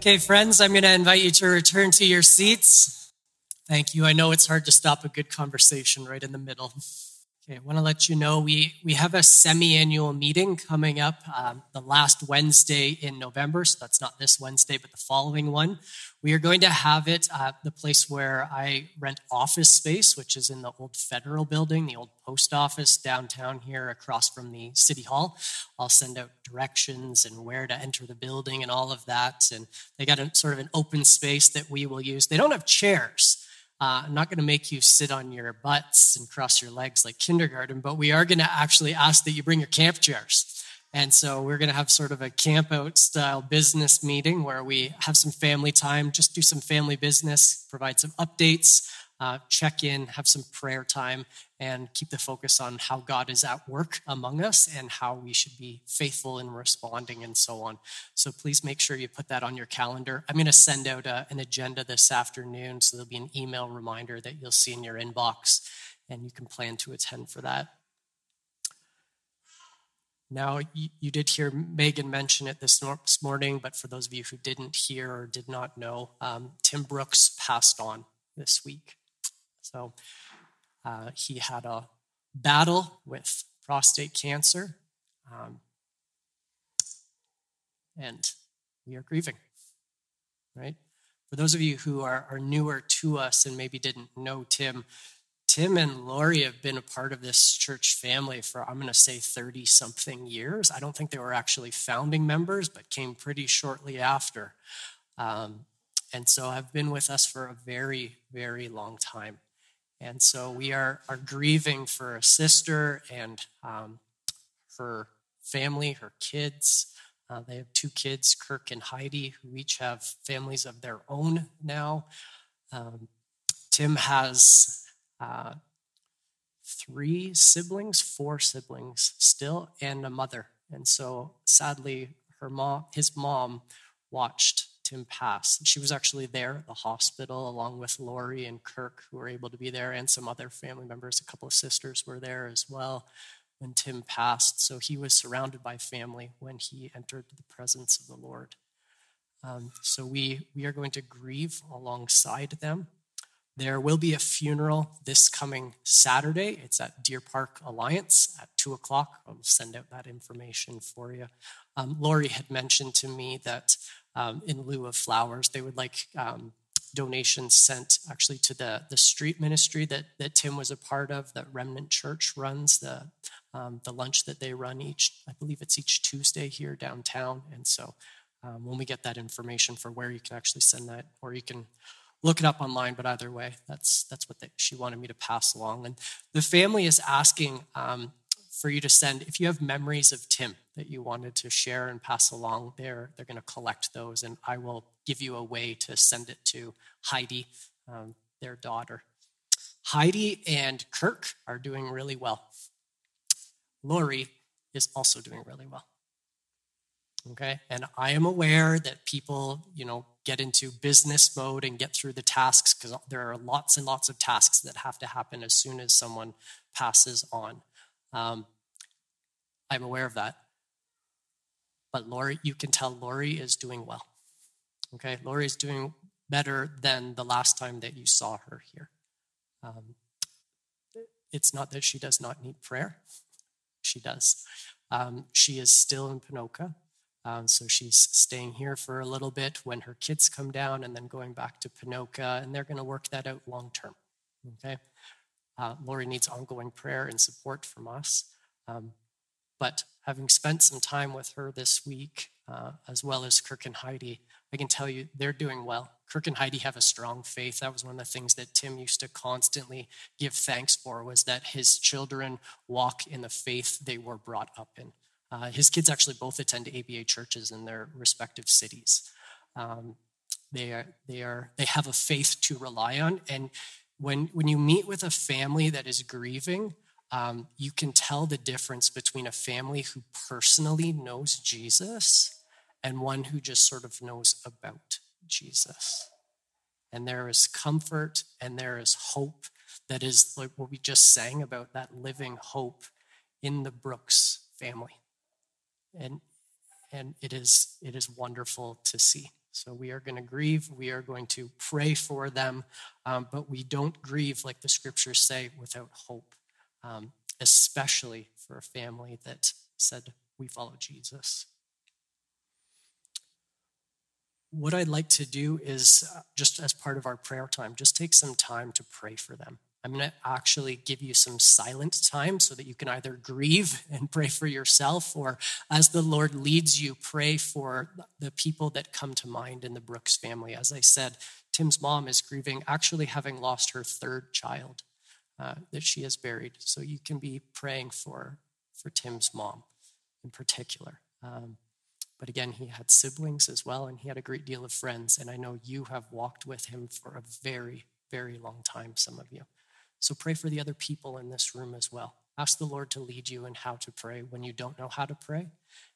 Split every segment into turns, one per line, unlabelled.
Okay, friends, I'm going to invite you to return to your seats. Thank you. I know it's hard to stop a good conversation right in the middle. Okay, I want to let you know we, we have a semi annual meeting coming up um, the last Wednesday in November. So that's not this Wednesday, but the following one. We are going to have it at the place where I rent office space, which is in the old federal building, the old post office downtown here across from the city hall. I'll send out directions and where to enter the building and all of that. And they got a sort of an open space that we will use. They don't have chairs. Uh, I'm not going to make you sit on your butts and cross your legs like kindergarten, but we are going to actually ask that you bring your camp chairs. And so we're going to have sort of a camp out style business meeting where we have some family time, just do some family business, provide some updates, uh, check in, have some prayer time, and keep the focus on how God is at work among us and how we should be faithful in responding and so on. So please make sure you put that on your calendar. I'm going to send out a, an agenda this afternoon, so there'll be an email reminder that you'll see in your inbox, and you can plan to attend for that. Now, you, did hear Megan mention it this, this, morning, but for those of you who didn't hear or did not know, um, Tim Brooks passed on this week. So uh, he had a battle with prostate cancer. Um, and we are grieving, right? For those of you who are, are newer to us and maybe didn't know Tim, Tim and Lori have been a part of this church family for, I'm going to say, 30 something years. I don't think they were actually founding members, but came pretty shortly after. Um, and so have been with us for a very, very long time. And so we are, are grieving for a sister and um, her family, her kids. Uh, they have two kids, Kirk and Heidi, who each have families of their own now. Um, Tim has uh, three siblings, four siblings still, and a mother. And so sadly, her mom, his mom, watched Tim pass. She was actually there at the hospital along with Lori and Kirk, who were able to be there, and some other family members. A couple of sisters were there as well when Tim passed. So he was surrounded by family when he entered the presence of the Lord. Um, so we, we are going to grieve alongside them. There will be a funeral this coming Saturday. It's at Deer Park Alliance at 2 o'clock. I'll send out that information for you. Um, Lori had mentioned to me that um, in lieu of flowers. They would like um, donations sent actually to the, the street ministry that, that Tim was a part of, that Remnant Church runs, the, um, the lunch that they run each, I believe it's each Tuesday here downtown. And so um, when we get that information for where you can actually send that, or you can look it up online, but either way, that's, that's what they, she wanted me to pass along. And the family is asking um, for you to send, if you have memories of Tim that you wanted to share and pass along, they're, they're going to collect those, and I will give you a way to send it to Heidi, um, their daughter. Heidi and Kirk are doing really well. Lori is also doing really well. Okay, and I am aware that people, you know, get into business mode and get through the tasks because there are lots and lots of tasks that have to happen as soon as someone passes on. Um, I'm aware of that. But Lori, you can tell Lori is doing well. Okay, Lori is doing better than the last time that you saw her here. Um, it's not that she does not need prayer, she does. Um, she is still in Ponoka. Um, so she's staying here for a little bit when her kids come down and then going back to Ponoka, and they're going to work that out long term. Okay? Uh, Lori needs ongoing prayer and support from us. Um, but having spent some time with her this week, uh, as well as Kirk and Heidi, I can tell you they're doing well. Kirk and Heidi have a strong faith. That was one of the things that Tim used to constantly give thanks for was that his children walk in the faith they were brought up in. Uh, his kids actually both attend ABA churches in their respective cities. Um, they are they are they have a faith to rely on, and when, when you meet with a family that is grieving, um, you can tell the difference between a family who personally knows Jesus and one who just sort of knows about Jesus. And there is comfort and there is hope that is like what we just sang about that living hope in the Brooks family. And and it is it is wonderful to see. So we are going to grieve. We are going to pray for them, um, but we don't grieve, like the scriptures say, without hope, um, especially for a family that said, We follow Jesus. What I'd like to do is, uh, just as part of our prayer time, just take some time to pray for them. I'm going to actually give you some silent time so that you can either grieve and pray for yourself, or as the Lord leads you, pray for the people that come to mind in the Brooks family. As I said, Tim's mom is grieving, actually having lost her third child uh, that she has buried. So you can be praying for, for Tim's mom in particular. Um, but again, he had siblings as well, and he had a great deal of friends. And I know you have walked with him for a very, very long time, some of you. So pray for the other people in this room as well. Ask the Lord to lead you in how to pray when you don't know how to pray.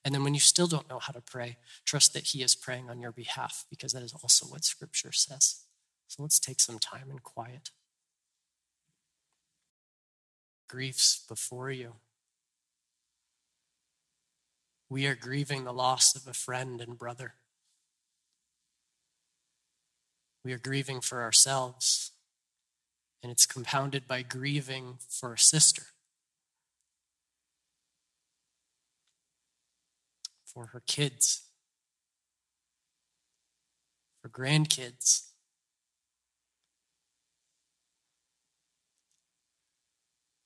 And then when you still don't know how to pray, trust that He is praying on your behalf because that is also what Scripture says. So let's take some time in quiet. Griefs before you. We are grieving the loss of a friend and brother. We are grieving for ourselves and it's compounded by grieving for a sister, for her kids, for grandkids.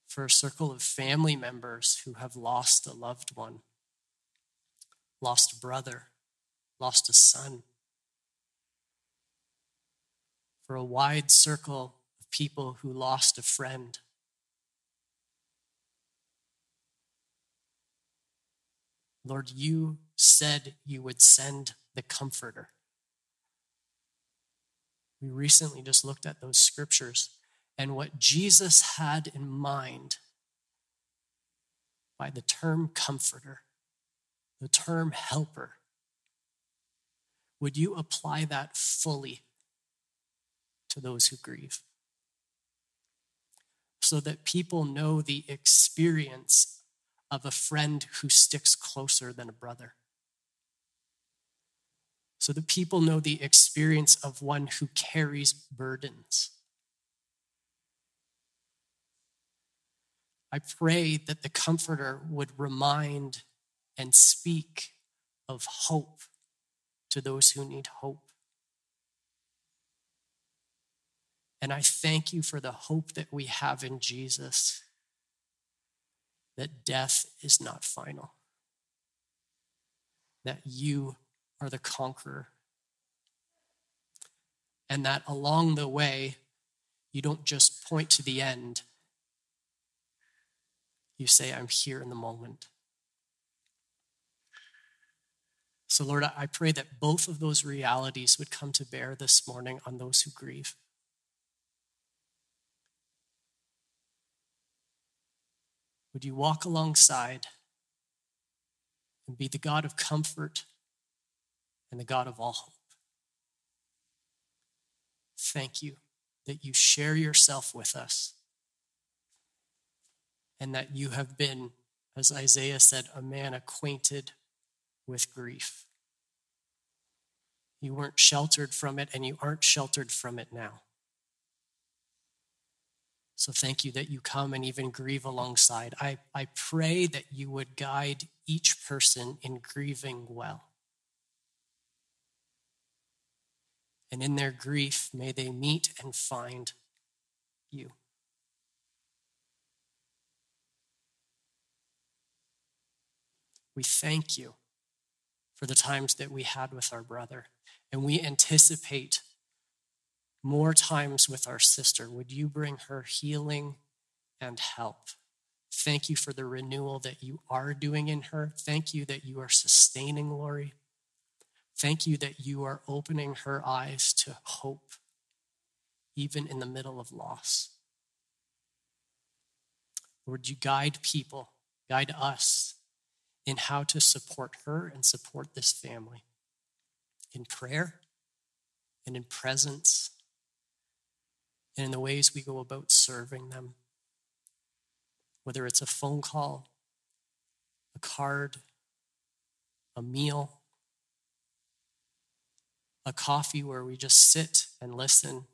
For a circle of family members who have lost a loved one, lost a brother, lost a son. For a wide circle people who lost a friend. Lord, you said you would send the Comforter. We recently just looked at those scriptures and what Jesus had in mind by the term comforter, the term helper. Would you apply that fully to those who grieve? So that people know the experience of a friend who sticks closer than a brother. So that people know the experience of one who carries burdens. I pray that the Comforter would remind and speak of hope to those who need hope. And I thank you for the hope that we have in Jesus that death is not final, that you are the conqueror, and that along the way, you don't just point to the end. You say, I'm here in the moment. So, Lord, I pray that both of those realities would come to bear this morning on those who grieve. Would you walk alongside and be the God of comfort and the God of all hope? Thank you that you share yourself with us and that you have been, as Isaiah said, a man acquainted with grief. You weren't sheltered from it, and you aren't sheltered from it now. So thank you that you come and even grieve alongside. I, I pray that you would guide each person in grieving well. And in their grief, may they meet and find you. We thank you for the times that we had with our brother, and we anticipate more times with our sister. Would you bring her healing and help? Thank you for the renewal that you are doing in her. Thank you that you are sustaining Lori. Thank you that you are opening her eyes to hope, even in the middle of loss. Lord, you guide people, guide us in how to support her and support this family in prayer and in presence and in the ways we go about serving them. Whether it's a phone call, a card, a meal, a coffee where we just sit and listen.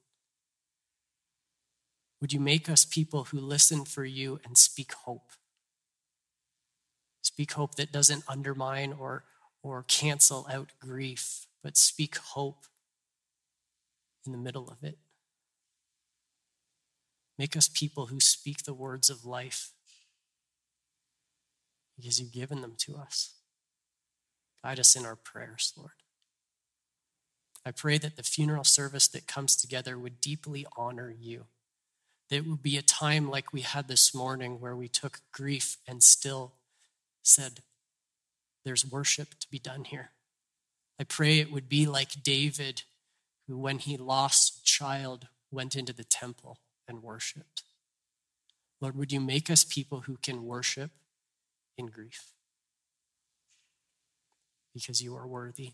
Would you make us people who listen for you and speak hope? Speak hope that doesn't undermine or, or cancel out grief, but speak hope in the middle of it. Make us people who speak the words of life because you've given them to us. Guide us in our prayers, Lord. I pray that the funeral service that comes together would deeply honor you. That it would be a time like we had this morning where we took grief and still said, There's worship to be done here. I pray it would be like David, who, when he lost a child, went into the temple and worshiped. Lord, would you make us people who can worship in grief? Because you are worthy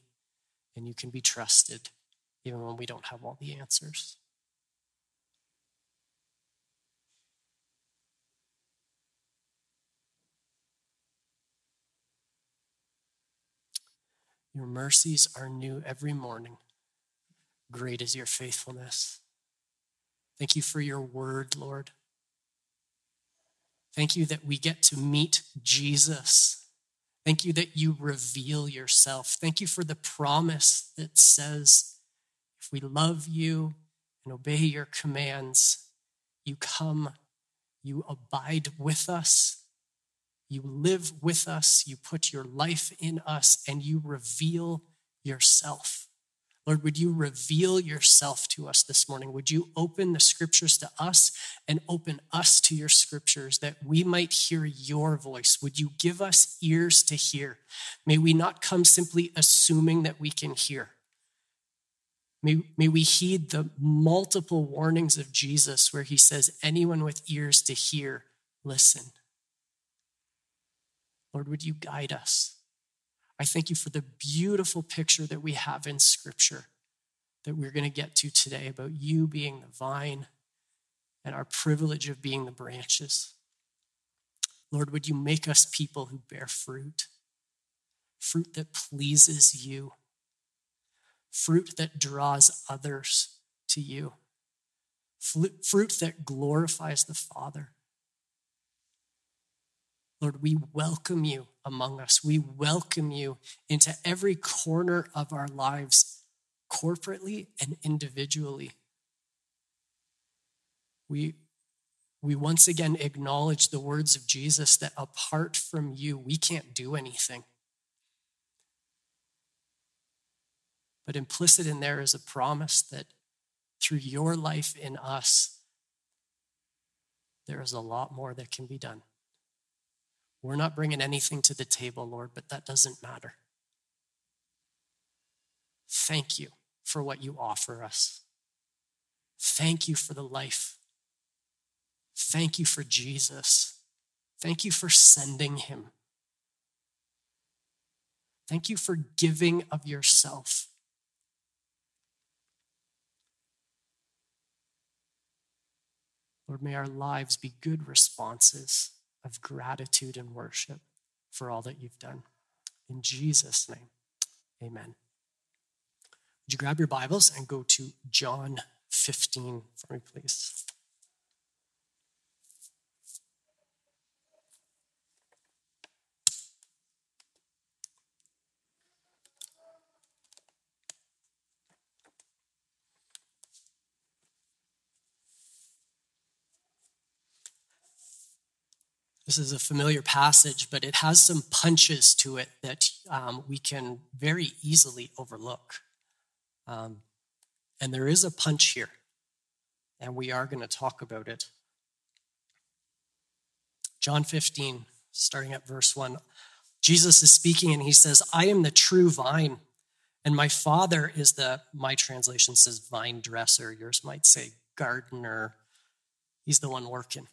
and you can be trusted even when we don't have all the answers. Your mercies are new every morning. Great is your faithfulness. Thank you for your word, Lord. Thank you that we get to meet Jesus. Thank you that you reveal yourself. Thank you for the promise that says, if we love you and obey your commands, you come, you abide with us, you live with us, you put your life in us, and you reveal yourself. Lord, would you reveal yourself to us this morning? Would you open the scriptures to us and open us to your scriptures that we might hear your voice? Would you give us ears to hear? May we not come simply assuming that we can hear. May, may we heed the multiple warnings of Jesus where he says, Anyone with ears to hear, listen. Lord, would you guide us? I thank you for the beautiful picture that we have in Scripture that we're going to get to today about you being the vine and our privilege of being the branches. Lord, would you make us people who bear fruit, fruit that pleases you, fruit that draws others to you, fruit that glorifies the Father. Lord, we welcome you among us. We welcome you into every corner of our lives, corporately and individually. We, we once again acknowledge the words of Jesus that apart from you, we can't do anything. But implicit in there is a promise that through your life in us, there is a lot more that can be done. We're not bringing anything to the table, Lord, but that doesn't matter. Thank you for what you offer us. Thank you for the life. Thank you for Jesus. Thank you for sending him. Thank you for giving of yourself. Lord, may our lives be good responses of gratitude and worship for all that you've done. In Jesus' name, amen. Would you grab your Bibles and go to John 15 for me, please? This is a familiar passage, but it has some punches to it that um, we can very easily overlook. Um, and there is a punch here, and we are going to talk about it. John 15, starting at verse 1. Jesus is speaking and he says, I am the true vine, and my Father is the, my translation says vine dresser. Yours might say gardener. He's the one working.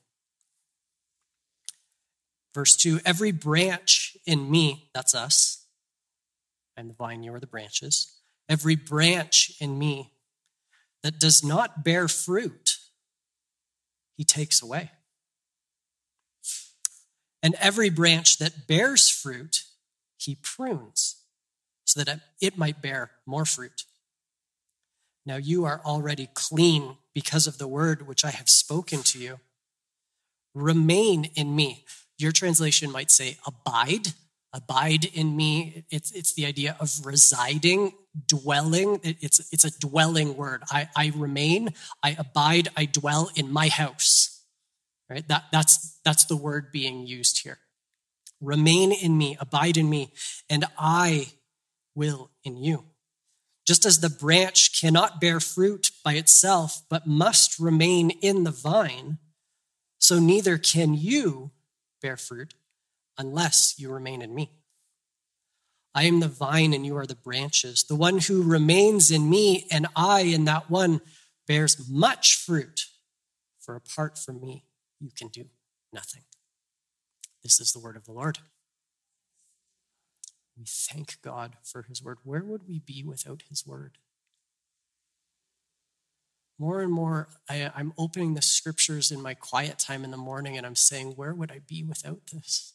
Verse 2 Every branch in me, that's us, I'm the vine, you are the branches. Every branch in me that does not bear fruit, he takes away. And every branch that bears fruit, he prunes so that it might bear more fruit. Now you are already clean because of the word which I have spoken to you. Remain in me. Your translation might say abide. Abide in me. It's, it's the idea of residing, dwelling. It's, it's a dwelling word. I, I remain, I abide, I dwell in my house. Right? That, that's, that's the word being used here. Remain in me, abide in me, and I will in you. Just as the branch cannot bear fruit by itself, but must remain in the vine, so neither can you bear fruit unless you remain in me. I am the vine and you are the branches. The one who remains in me and I in that one bears much fruit, for apart from me, you can do nothing. This is the word of the Lord. We thank God for his word. Where would we be without his word? More and more, I, am opening the scriptures in my quiet time in the morning and I'm saying, Where would I be without this?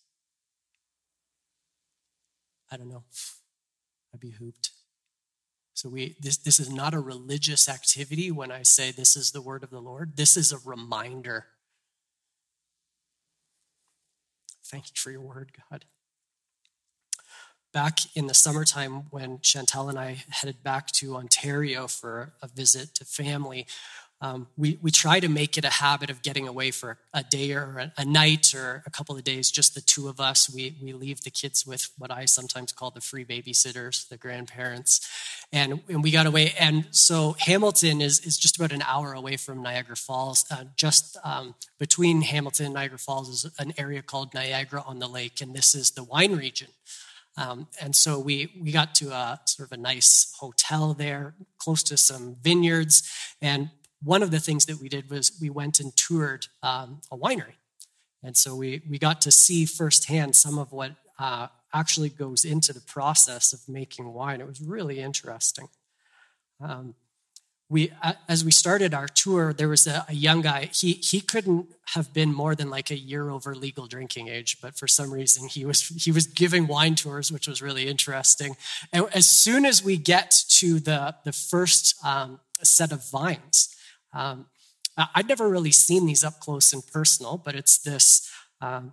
I don't know. I'd be hooped. So we this this is not a religious activity when I say this is the word of the Lord. This is a reminder. Thank you for your word, God back in the summertime when Chantel and I headed back to Ontario for a visit to family, um, we, we try to make it a habit of getting away for a day or a, a, night or a couple of days, just the two of us. We, we leave the kids with what I sometimes call the free babysitters, the grandparents. And, and we got away. And so Hamilton is, is just about an hour away from Niagara Falls. Uh, just um, between Hamilton and Niagara Falls is an area called Niagara on the Lake, and this is the wine region. Um, and so we, we got to a sort of a nice hotel there, close to some vineyards. And one of the things that we did was we went and toured um, a winery. And so we, we got to see firsthand some of what uh, actually goes into the process of making wine. It was really interesting. Um, we as we started our tour there was a, a, young guy he he couldn't have been more than like a year over legal drinking age but for some reason he was he was giving wine tours which was really interesting. And as soon as we get to the the first um, set of vines um, i'd never really seen these up close and personal but it's this um,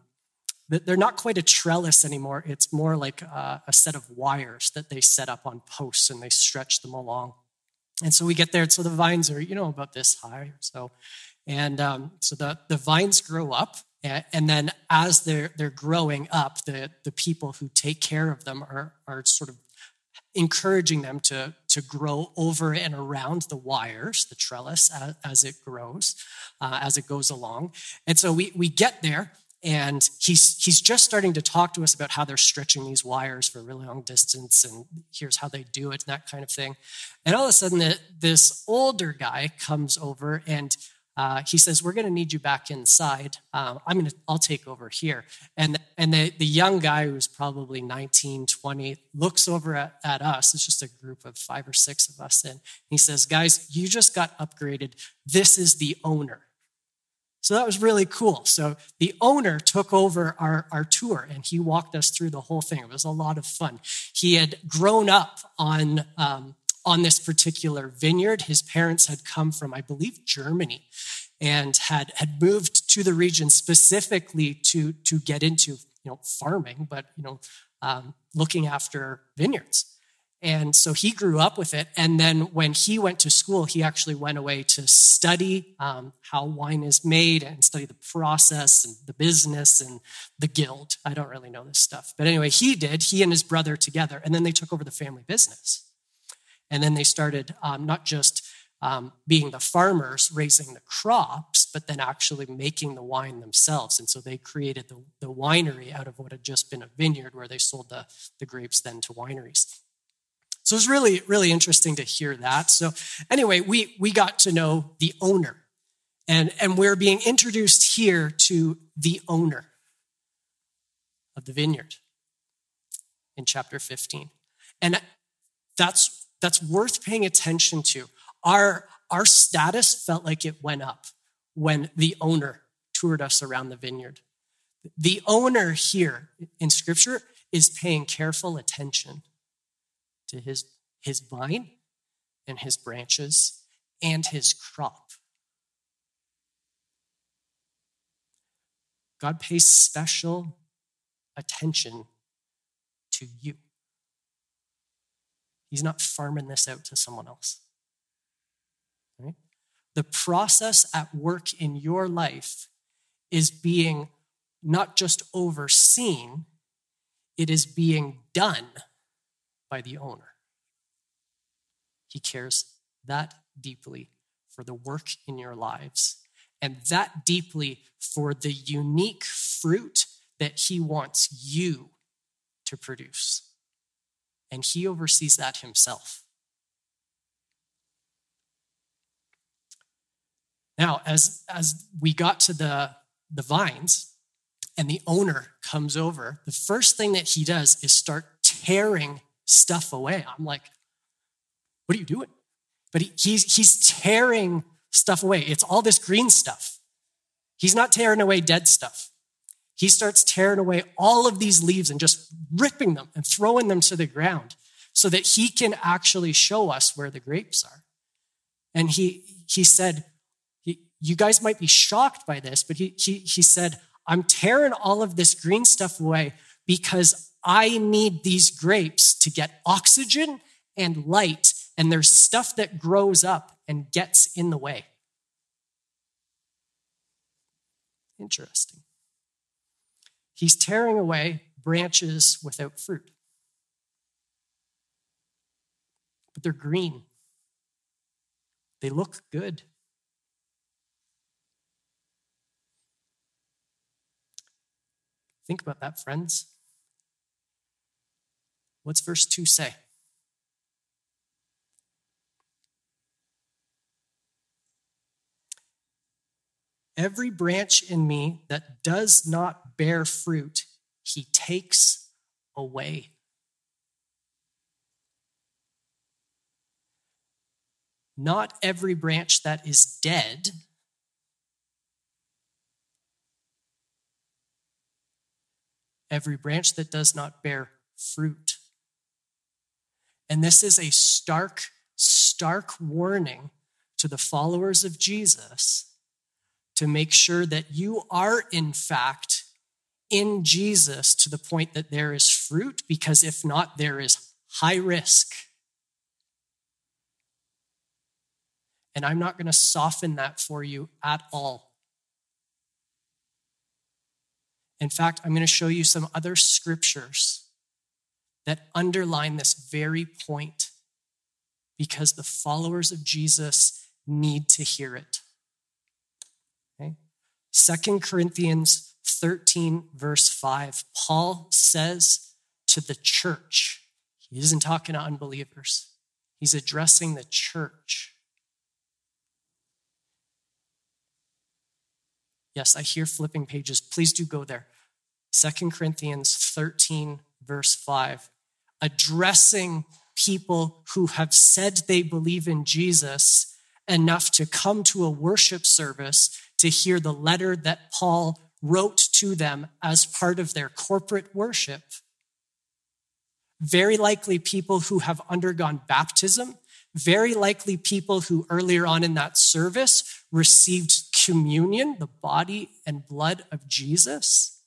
they're not quite a trellis anymore. It's more like a, a set of wires that they set up on posts and they stretch them along and so we get there, so the vines are, you know, about this high so. And um, so the, the vines grow up, and then as they're, they're growing up, the, the people who take care of them are, are sort of encouraging them to, to grow over and around the wires, the trellis, as, as it grows, uh, as it goes along. And so we, we get there, and he's he's just starting to talk to us about how they're stretching these wires for a really long distance and here's how they do it and that kind of thing. And all of a sudden the, this older guy comes over and uh, he says we're going to need you back inside. Uh, i'm going to i'll take over here. And and the, the young guy who's probably 19 20 looks over at, at us. It's just a group of five or six of us. And he says guys you just got upgraded. This is the owner so that was really cool. So the owner took over our, our tour and he walked us through the whole thing. It was a lot of fun. He had grown up on, um, on this particular vineyard. His parents had come from, I believe, Germany and had, had moved to the region specifically to, to get into you know, farming, but you know, um, looking after vineyards. And so he grew up with it. And then when he went to school, he actually went away to study um, how wine is made and study the process and the business and the guild. I don't really know this stuff. But anyway, he did, he and his brother together. And then they took over the family business. And then they started um, not just um, being the farmers raising the crops, but then actually making the wine themselves. And so they created the, the winery out of what had just been a vineyard where they sold the, the grapes then to wineries. So it's really, really interesting to hear that. So anyway, we, we got to know the owner and, and we're being introduced here to the owner of the vineyard in chapter 15. And that's, that's worth paying attention to. Our, our status felt like it went up when the owner toured us around the vineyard. The owner here in scripture is paying careful attention to his, his vine and his branches and his crop. God pays special attention to you. He's not farming this out to someone else. Right? The process at work in your life is being not just overseen, it is being done by the owner. He cares that deeply for the work in your lives and that deeply for the unique fruit that he wants you to produce. And he oversees that himself. Now, as, as we got to the, the vines and the owner comes over, the first thing that he does is start tearing stuff away. I'm like, what are you doing? But he, he's, he's tearing stuff away. It's all this green stuff. He's not tearing away dead stuff. He starts tearing away all of these leaves and just ripping them and throwing them to the ground so that he can actually show us where the grapes are. And he, he said, You guys might be shocked by this, but he, he, he said, I'm tearing all of this green stuff away because I need these grapes to get oxygen and light, and there's stuff that grows up and gets in the way. Interesting. He's tearing away branches without fruit, but they're green. They look good. Think about that, friends. What's verse 2 say? Every branch in me that does not bear fruit, he takes away. Not every branch that is dead every branch that does not bear fruit. And this is a stark, stark warning to the followers of Jesus to make sure that you are, in fact, in Jesus to the point that there is fruit, because if not, there is high risk. And I'm not going to soften that for you at all. In fact, I'm going to show you some other scriptures that underline this very point because the followers of Jesus need to hear it. Okay? 2 Corinthians 13, verse 5, Paul says to the church, he isn't talking to unbelievers, he's addressing the church. Yes, I hear flipping pages. Please do go there. 2 Corinthians 13, verse 5, addressing people who have said they believe in Jesus enough to come to a worship service to hear the letter that Paul wrote to them as part of their corporate worship. Very likely people who have undergone baptism, very likely people who earlier on in that service received communion, the body and blood of Jesus.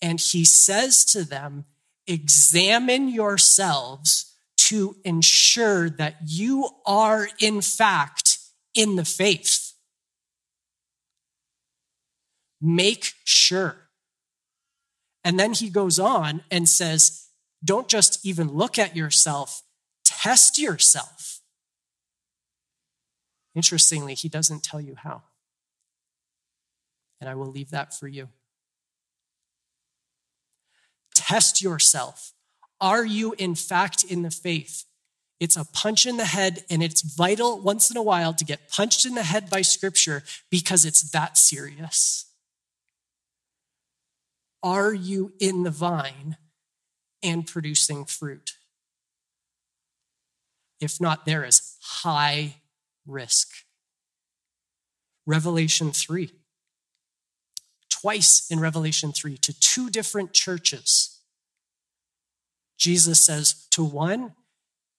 And he says to them, examine yourselves to ensure that you are in fact in the faith. Make sure. And then he goes on and says, don't just even look at yourself, test yourself. Interestingly, he doesn't tell you how. And I will leave that for you. Test yourself. Are you, in fact, in the faith? It's a punch in the head, and it's vital once in a while to get punched in the head by scripture because it's that serious. Are you in the vine and producing fruit? If not, there is high risk. Revelation 3. Twice in Revelation 3 to two different churches. Jesus says to one,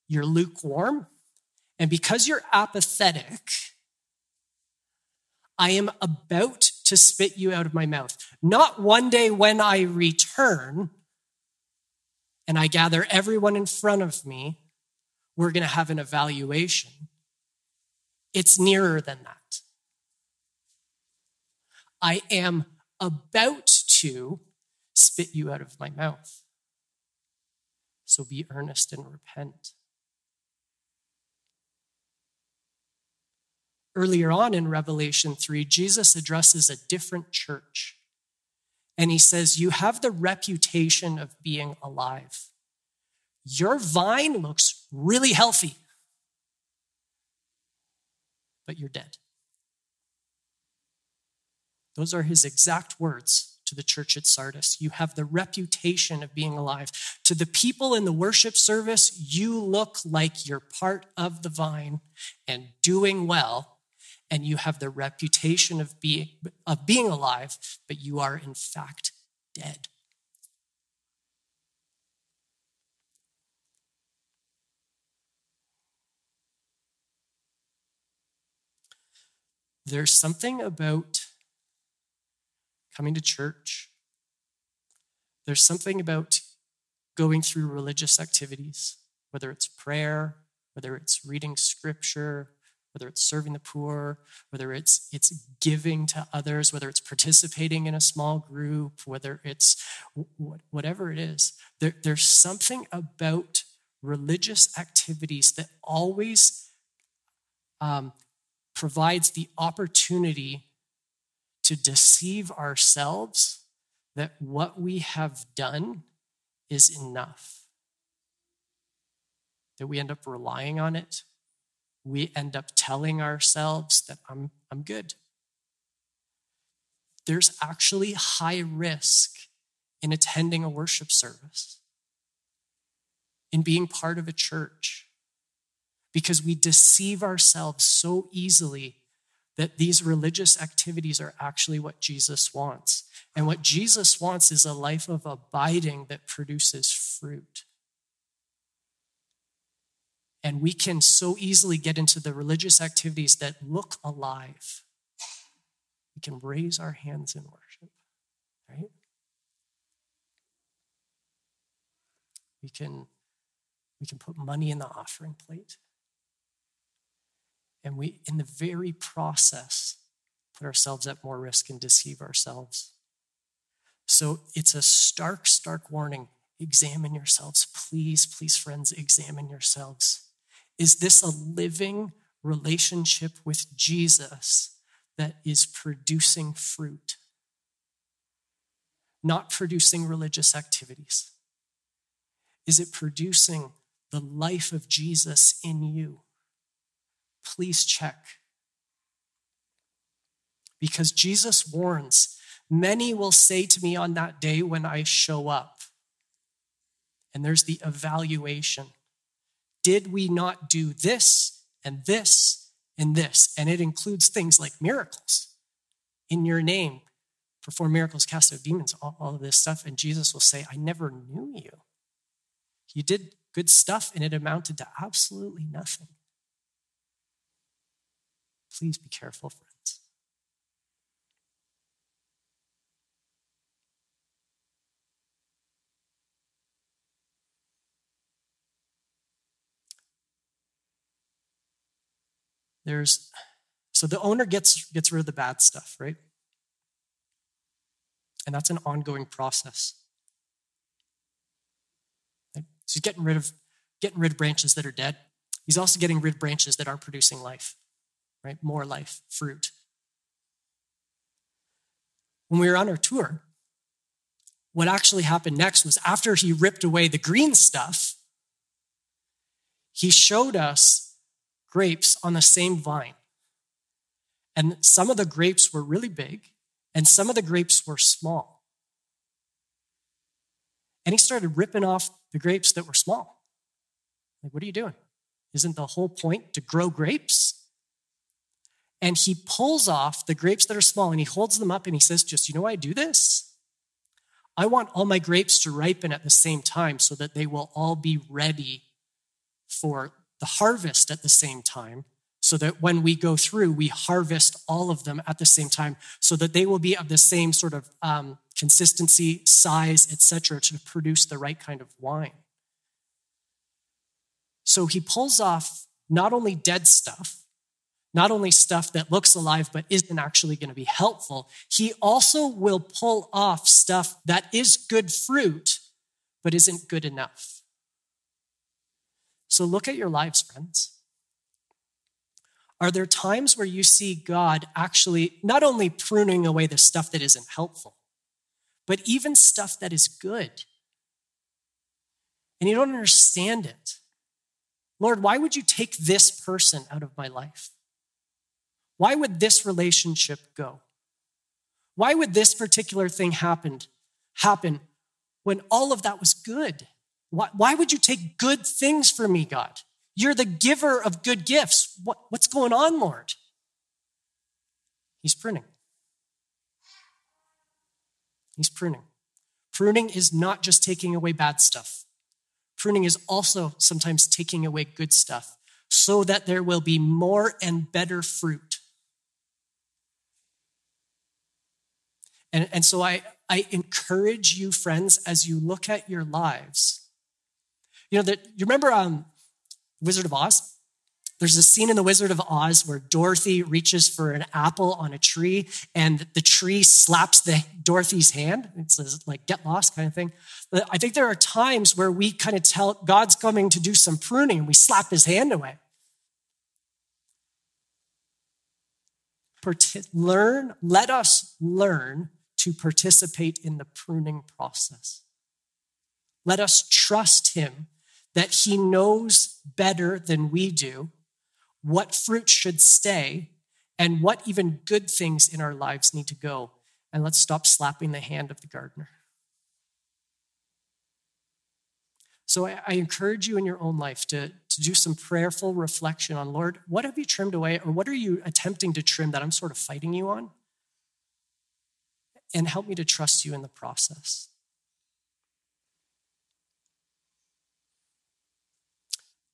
you're lukewarm, and because you're apathetic, I am about to spit you out of my mouth. Not one day when I return and I gather everyone in front of me, we're going to have an evaluation. It's nearer than that. I am about to spit you out of my mouth. So be earnest and repent. Earlier on in Revelation 3, Jesus addresses a different church. And he says, You have the reputation of being alive. Your vine looks really healthy, but you're dead. Those are his exact words to the church at Sardis. You have the reputation of being alive. To the people in the worship service, you look like you're part of the vine and doing well, and you have the reputation of being, of being alive, but you are in fact dead. There's something about coming to church. There's something about going through religious activities, whether it's prayer, whether it's reading scripture, whether it's serving the poor, whether it's it's giving to others, whether it's participating in a small group, whether it's whatever it is. There, there's something about religious activities that always um, provides the opportunity to deceive ourselves that what we have done is enough. That we end up relying on it we end up telling ourselves that I'm, I'm good. There's actually high risk in attending a worship service, in being part of a church, because we deceive ourselves so easily that these religious activities are actually what Jesus wants. And what Jesus wants is a life of abiding that produces fruit. And we can so easily get into the religious activities that look alive. We can raise our hands in worship, right? We can, we can put money in the offering plate. And we, in the very process, put ourselves at more risk and deceive ourselves. So it's a stark, stark warning. Examine yourselves. Please, please, friends, examine yourselves. Is this a living relationship with Jesus that is producing fruit? Not producing religious activities. Is it producing the life of Jesus in you? Please check. Because Jesus warns, many will say to me on that day when I show up. And there's the evaluation. Did we not do this and this and this? And it includes things like miracles in your name, perform miracles, cast out demons, all, all of this stuff. And Jesus will say, I never knew you. You did good stuff and it amounted to absolutely nothing. Please be careful, friends. There's so the owner gets gets rid of the bad stuff, right? And that's an ongoing process. So he's getting rid of getting rid of branches that are dead. He's also getting rid of branches that aren't producing life, right? More life, fruit. When we were on our tour, what actually happened next was after he ripped away the green stuff, he showed us grapes on the same vine. And some of the grapes were really big, and some of the grapes were small. And he started ripping off the grapes that were small. Like, what are you doing? Isn't the whole point to grow grapes? And he pulls off the grapes that are small and he holds them up and he says, Just, you know why I do this? I want all my grapes to ripen at the same time so that they will all be ready for the harvest at the same time, so that when we go through, we harvest all of them at the same time, so that they will be of the same sort of um, consistency, size, etc., to produce the right kind of wine. So he pulls off not only dead stuff, not only stuff that looks alive but isn't actually going to be helpful, he also will pull off stuff that is good fruit but isn't good enough. So look at your lives, friends. Are there times where you see God actually not only pruning away the stuff that isn't helpful, but even stuff that is good? And you don't understand it. Lord, why would you take this person out of my life? Why would this relationship go? Why would this particular thing happen, happen when all of that was good? Why, why would you take good things from me, God? You're the giver of good gifts. What, what's going on, Lord? He's pruning. He's pruning. Pruning is not just taking away bad stuff. Pruning is also sometimes taking away good stuff so that there will be more and better fruit. And, and so I, I encourage you, friends, as you look at your lives. You know, that you remember um, Wizard of Oz? There's a scene in The Wizard of Oz where Dorothy reaches for an apple on a tree and the tree slaps the Dorothy's hand. It says like get lost kind of thing. But I think there are times where we kind of tell God's coming to do some pruning and we slap his hand away. learn, let us learn to participate in the pruning process. Let us trust him that he knows better than we do what fruit should stay and what even good things in our lives need to go. And let's stop slapping the hand of the gardener. So I, I, encourage you in your own life to, to do some prayerful reflection on Lord, what have you trimmed away, or what are you attempting to trim that I'm sort of fighting you on? And help me to trust you in the process.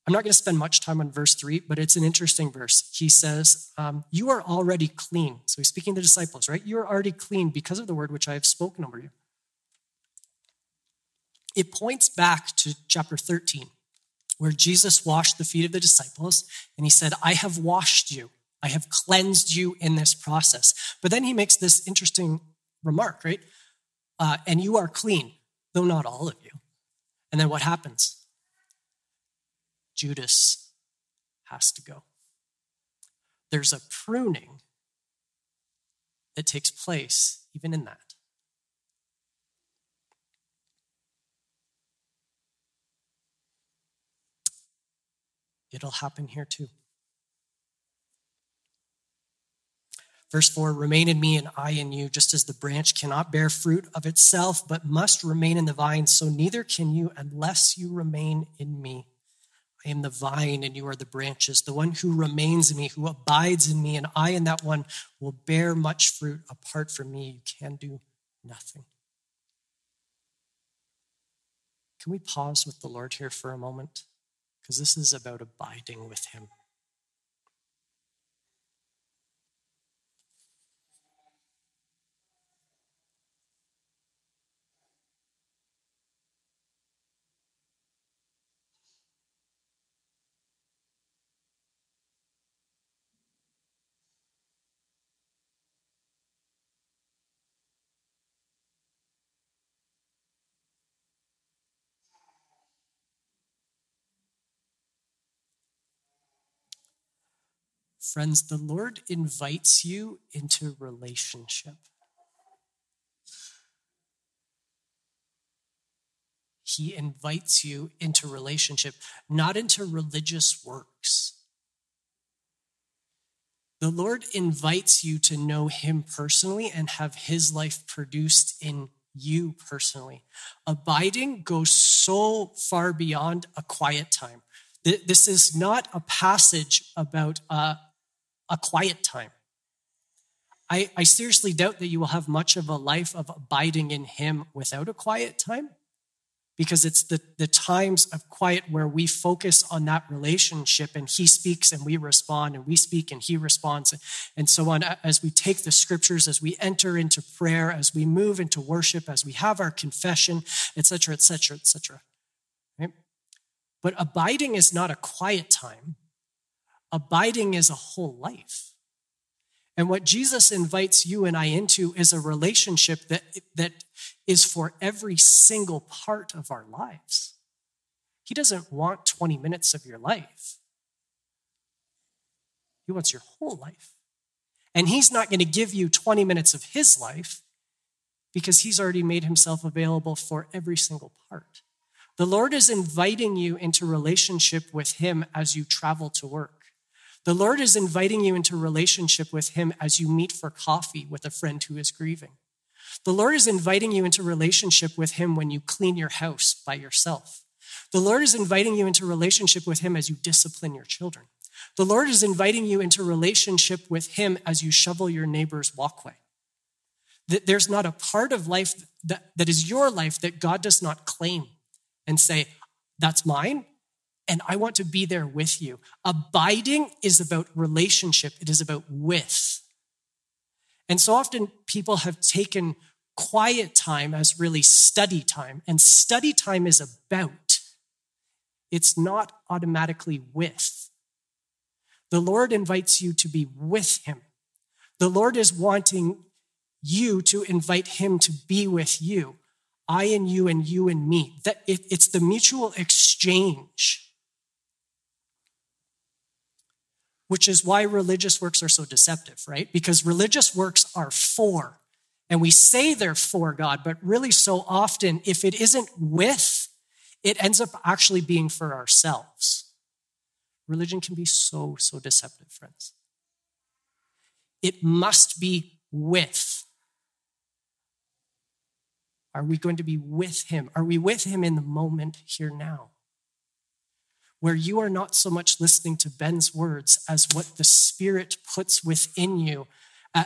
I'm not going to spend much time on verse three, but it's an interesting verse. He says, um, You are already clean. So he's speaking to the disciples, right? You are already clean because of the word which I have spoken over you. It points back to chapter 13, where Jesus washed the feet of the disciples and he said, I have washed you. I have cleansed you in this process. But then he makes this interesting remark, right? Uh, and you are clean, though not all of you. And then what happens? Judas has to go. There's a pruning that takes place even in that. It'll happen here too. Verse 4 Remain in me and I in you, just as the branch cannot bear fruit of itself, but must remain in the vine, so neither can you unless you remain in me. I am the vine and you are the branches. The one who remains in me, who abides in me, and I in that one will bear much fruit. Apart from me, you can do nothing. Can we pause with the Lord here for a moment? Because this is about abiding with Him. Friends, the Lord invites you into relationship. He invites you into relationship, not into religious works. The Lord invites you to know Him personally and have His life produced in you personally. Abiding goes so far beyond a quiet time. This is not a passage about uh, a quiet time. I, I seriously doubt that you will have much of a life of abiding in Him without a quiet time. because it's the, the times of quiet where we focus on that relationship and he speaks and we respond and we speak and he responds and so on as we take the scriptures as we enter into prayer as we move into worship as we have our confession etc etc etc but abiding is not a quiet time abiding is a whole life and what Jesus invites you and I into is a relationship that, that is for every single part of our lives. He doesn't want 20 minutes of your life, He wants your whole life. And He's not going to give you 20 minutes of His life because He's already made Himself available for every single part. The Lord is inviting you into relationship with Him as you travel to work. The Lord is inviting you into relationship with Him as you meet for coffee with a friend who is grieving. The Lord is inviting you into relationship with Him when you clean your house by yourself. The Lord is inviting you into relationship with Him as you discipline your children. The Lord is inviting you into relationship with Him as you shovel your neighbor's walkway. That There's not a part of life that, that is your life that God does not claim and say, that's mine, and I want to be there with you. Abiding is about relationship, it is about with. And so often people have taken quiet time as really study time, and study time is about, it's not automatically with. The Lord invites you to be with Him. The Lord is wanting you to invite Him to be with you. I and you and you and me. That it's the mutual exchange which is why religious works are so deceptive, right? Because religious works are for, and we say they're for God, but really so often, if it isn't with, it ends up actually being for ourselves. Religion can be so, so deceptive, friends. It must be with. Are we going to be with Him? Are we with Him in the moment here now? Where you are not so much listening to Ben's words as what the Spirit puts within you. Uh,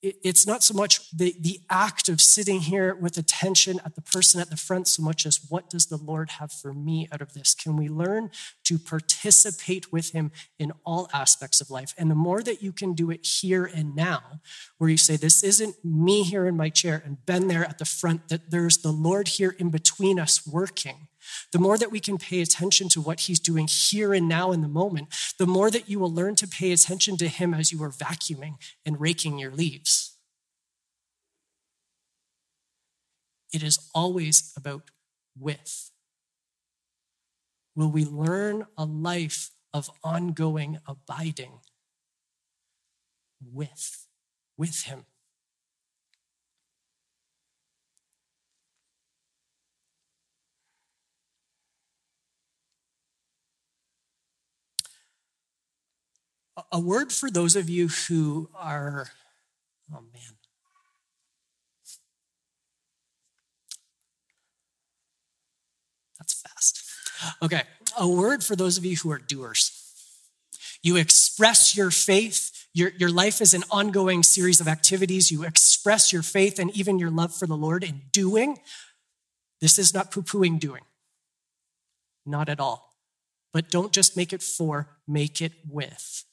it's not so much the, the act of sitting here with attention at the person at the front so much as what does the Lord have for me out of this? Can we learn to participate with Him in all aspects of life? And the more that you can do it here and now, where you say, This isn't me here in my chair and Ben there at the front, that there's the Lord here in between us working the more that we can pay attention to what he's doing here and now in the moment, the more that you will learn to pay attention to him as you are vacuuming and raking your leaves. It is always about with. Will we learn a life of ongoing abiding with, with him? A word for those of you who are, oh man. That's fast. Okay, a word for those of you who are doers. You express your faith. Your, your life is an ongoing series of activities. You express your faith and even your love for the Lord in doing. This is not poo pooing doing, not at all. But don't just make it for, make it with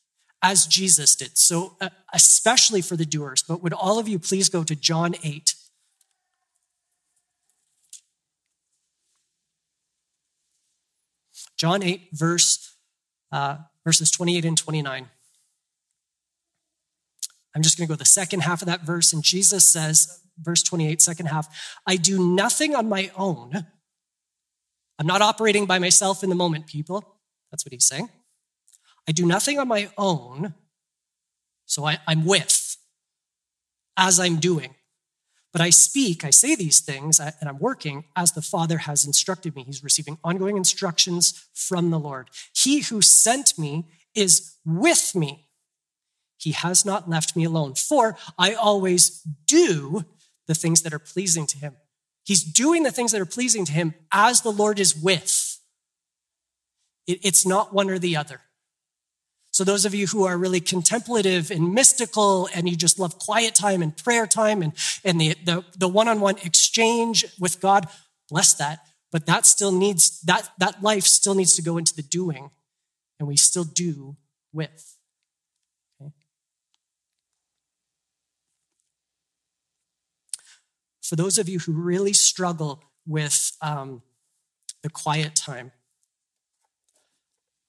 as Jesus did. So, uh, especially for the doers, but would all of you please go to John 8? John 8, verse, uh, verses 28 and 29. I'm just going to go the second half of that verse, and Jesus says, verse 28, second half, I do nothing on my own. I'm not operating by myself in the moment, people. That's what he's saying. I do nothing on my own, so I, I'm with as I'm doing. But I speak, I say these things, and I'm working as the Father has instructed me. He's receiving ongoing instructions from the Lord. He who sent me is with me. He has not left me alone, for I always do the things that are pleasing to him. He's doing the things that are pleasing to him as the Lord is with. It's not one or the other. So, those of you who are really contemplative and mystical and you just love quiet time and prayer time and, and the, the, one-on-one exchange with God, bless that. But that still needs, that, that life still needs to go into the doing, and we still do with. For those of you who really struggle with um, the quiet time,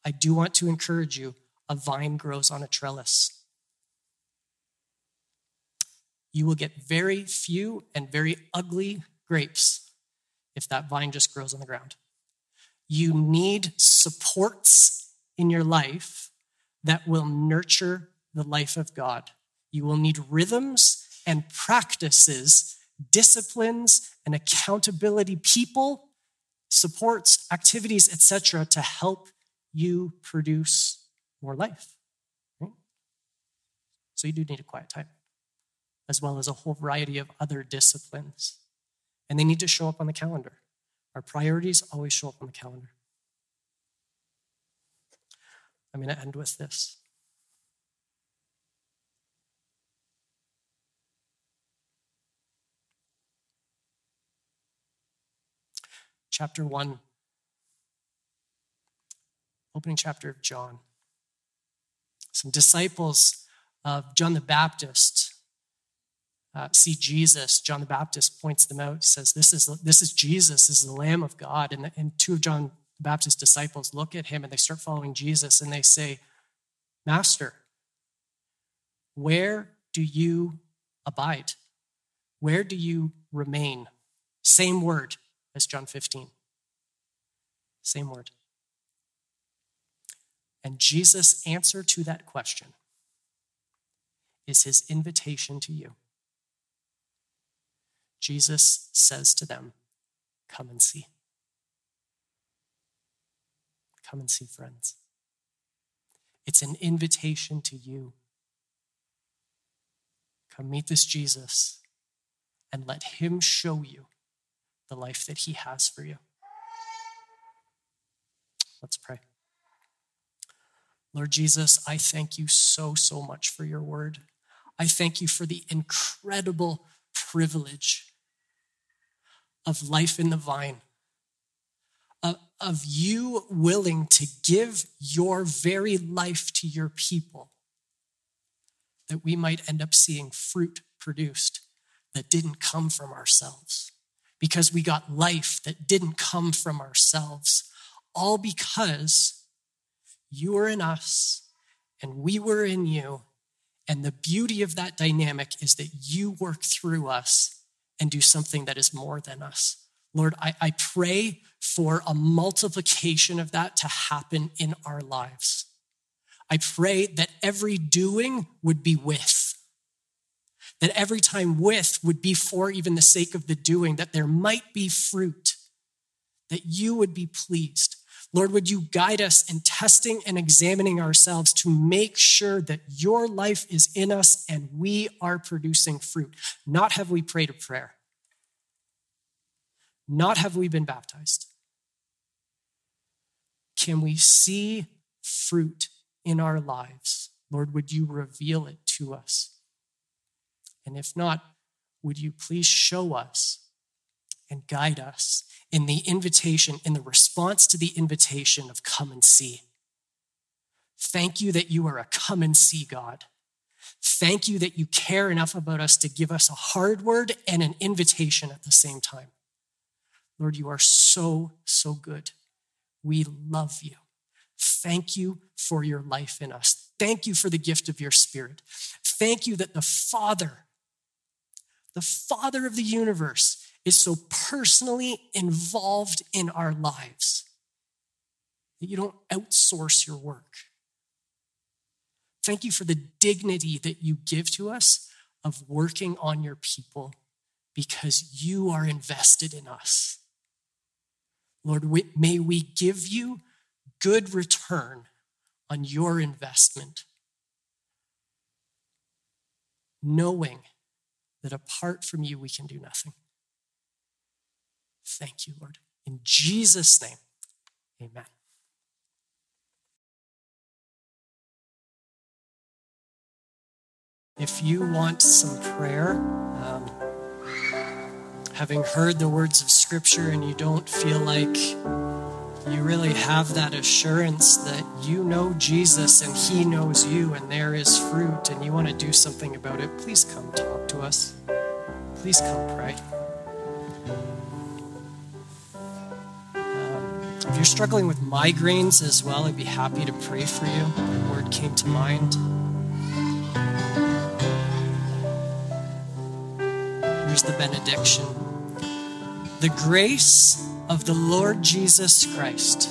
I do want to encourage you a vine grows on a trellis. You will get very few and very ugly grapes if that vine just grows on the ground. You need supports in your life that will nurture the life of God. You will need rhythms and practices, disciplines and accountability people, supports, activities, etc., to help you produce more life. Right? So you do need a quiet time, as well as a whole variety of other disciplines. And they need to show up on the calendar. Our priorities always show up on the calendar. I'm going to end with this. Chapter 1 opening chapter of John. Some disciples of John the Baptist uh, see Jesus. John the Baptist points them out. Says, This is, this is Jesus, this is the Lamb of God. And, and two of John the Baptist's disciples look at him and they start following Jesus and they say, Master, where do you abide? Where do you remain? Same word as John 15. Same word. And Jesus' answer to that question is his invitation to you. Jesus says to them, Come and see. Come and see, friends. It's an invitation to you. Come meet this Jesus and let him show you the life that he has for you. Let's pray. Lord Jesus, I thank you so, so much for your word. I thank you for the incredible privilege of life in the vine, of, you willing to give your very life to your people, that we might end up seeing fruit produced that didn't come from ourselves, because we got life that didn't come from ourselves, all because you were in us, and we were in you. And the beauty of that dynamic is that you work through us and do something that is more than us. Lord, I, I pray for a multiplication of that to happen in our lives. I pray that every doing would be with, that every time with would be for even the sake of the doing, that there might be fruit, that you would be pleased. Lord, would you guide us in testing and examining ourselves to make sure that your life is in us and we are producing fruit? Not have we prayed a prayer, not have we been baptized. Can we see fruit in our lives? Lord, would you reveal it to us? And if not, would you please show us and guide us in the invitation, in the response to the invitation of come and see. Thank you that you are a come and see God. Thank you that you care enough about us to give us a hard word and an invitation at the same time. Lord, you are so, so good. We love you. Thank you for your life in us. Thank you for the gift of your spirit. Thank you that the Father, the Father of the universe, is so personally involved in our lives that you don't outsource your work. Thank you for the dignity that you give to us of working on your people because you are invested in us. Lord, may we give you good return on your investment, knowing that apart from you, we can do nothing. Thank you, Lord. In Jesus' name, amen. If you want some prayer, um, having heard the words of Scripture and you don't feel like you really have that assurance that you know Jesus and He knows you and there is fruit and you want to do something about it, please come talk to us. Please come pray. If you're struggling with migraines as well, I'd be happy to pray for you. The word came to mind. Here's the benediction. The grace of the Lord Jesus Christ,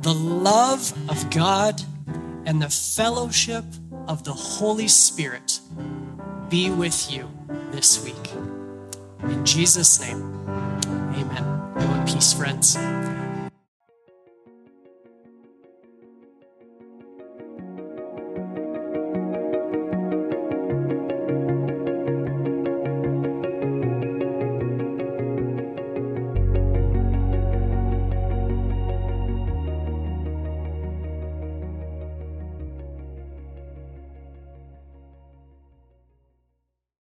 the love of God, and the fellowship of the Holy Spirit be with you this week. In Jesus' name, amen. Go in peace, friends.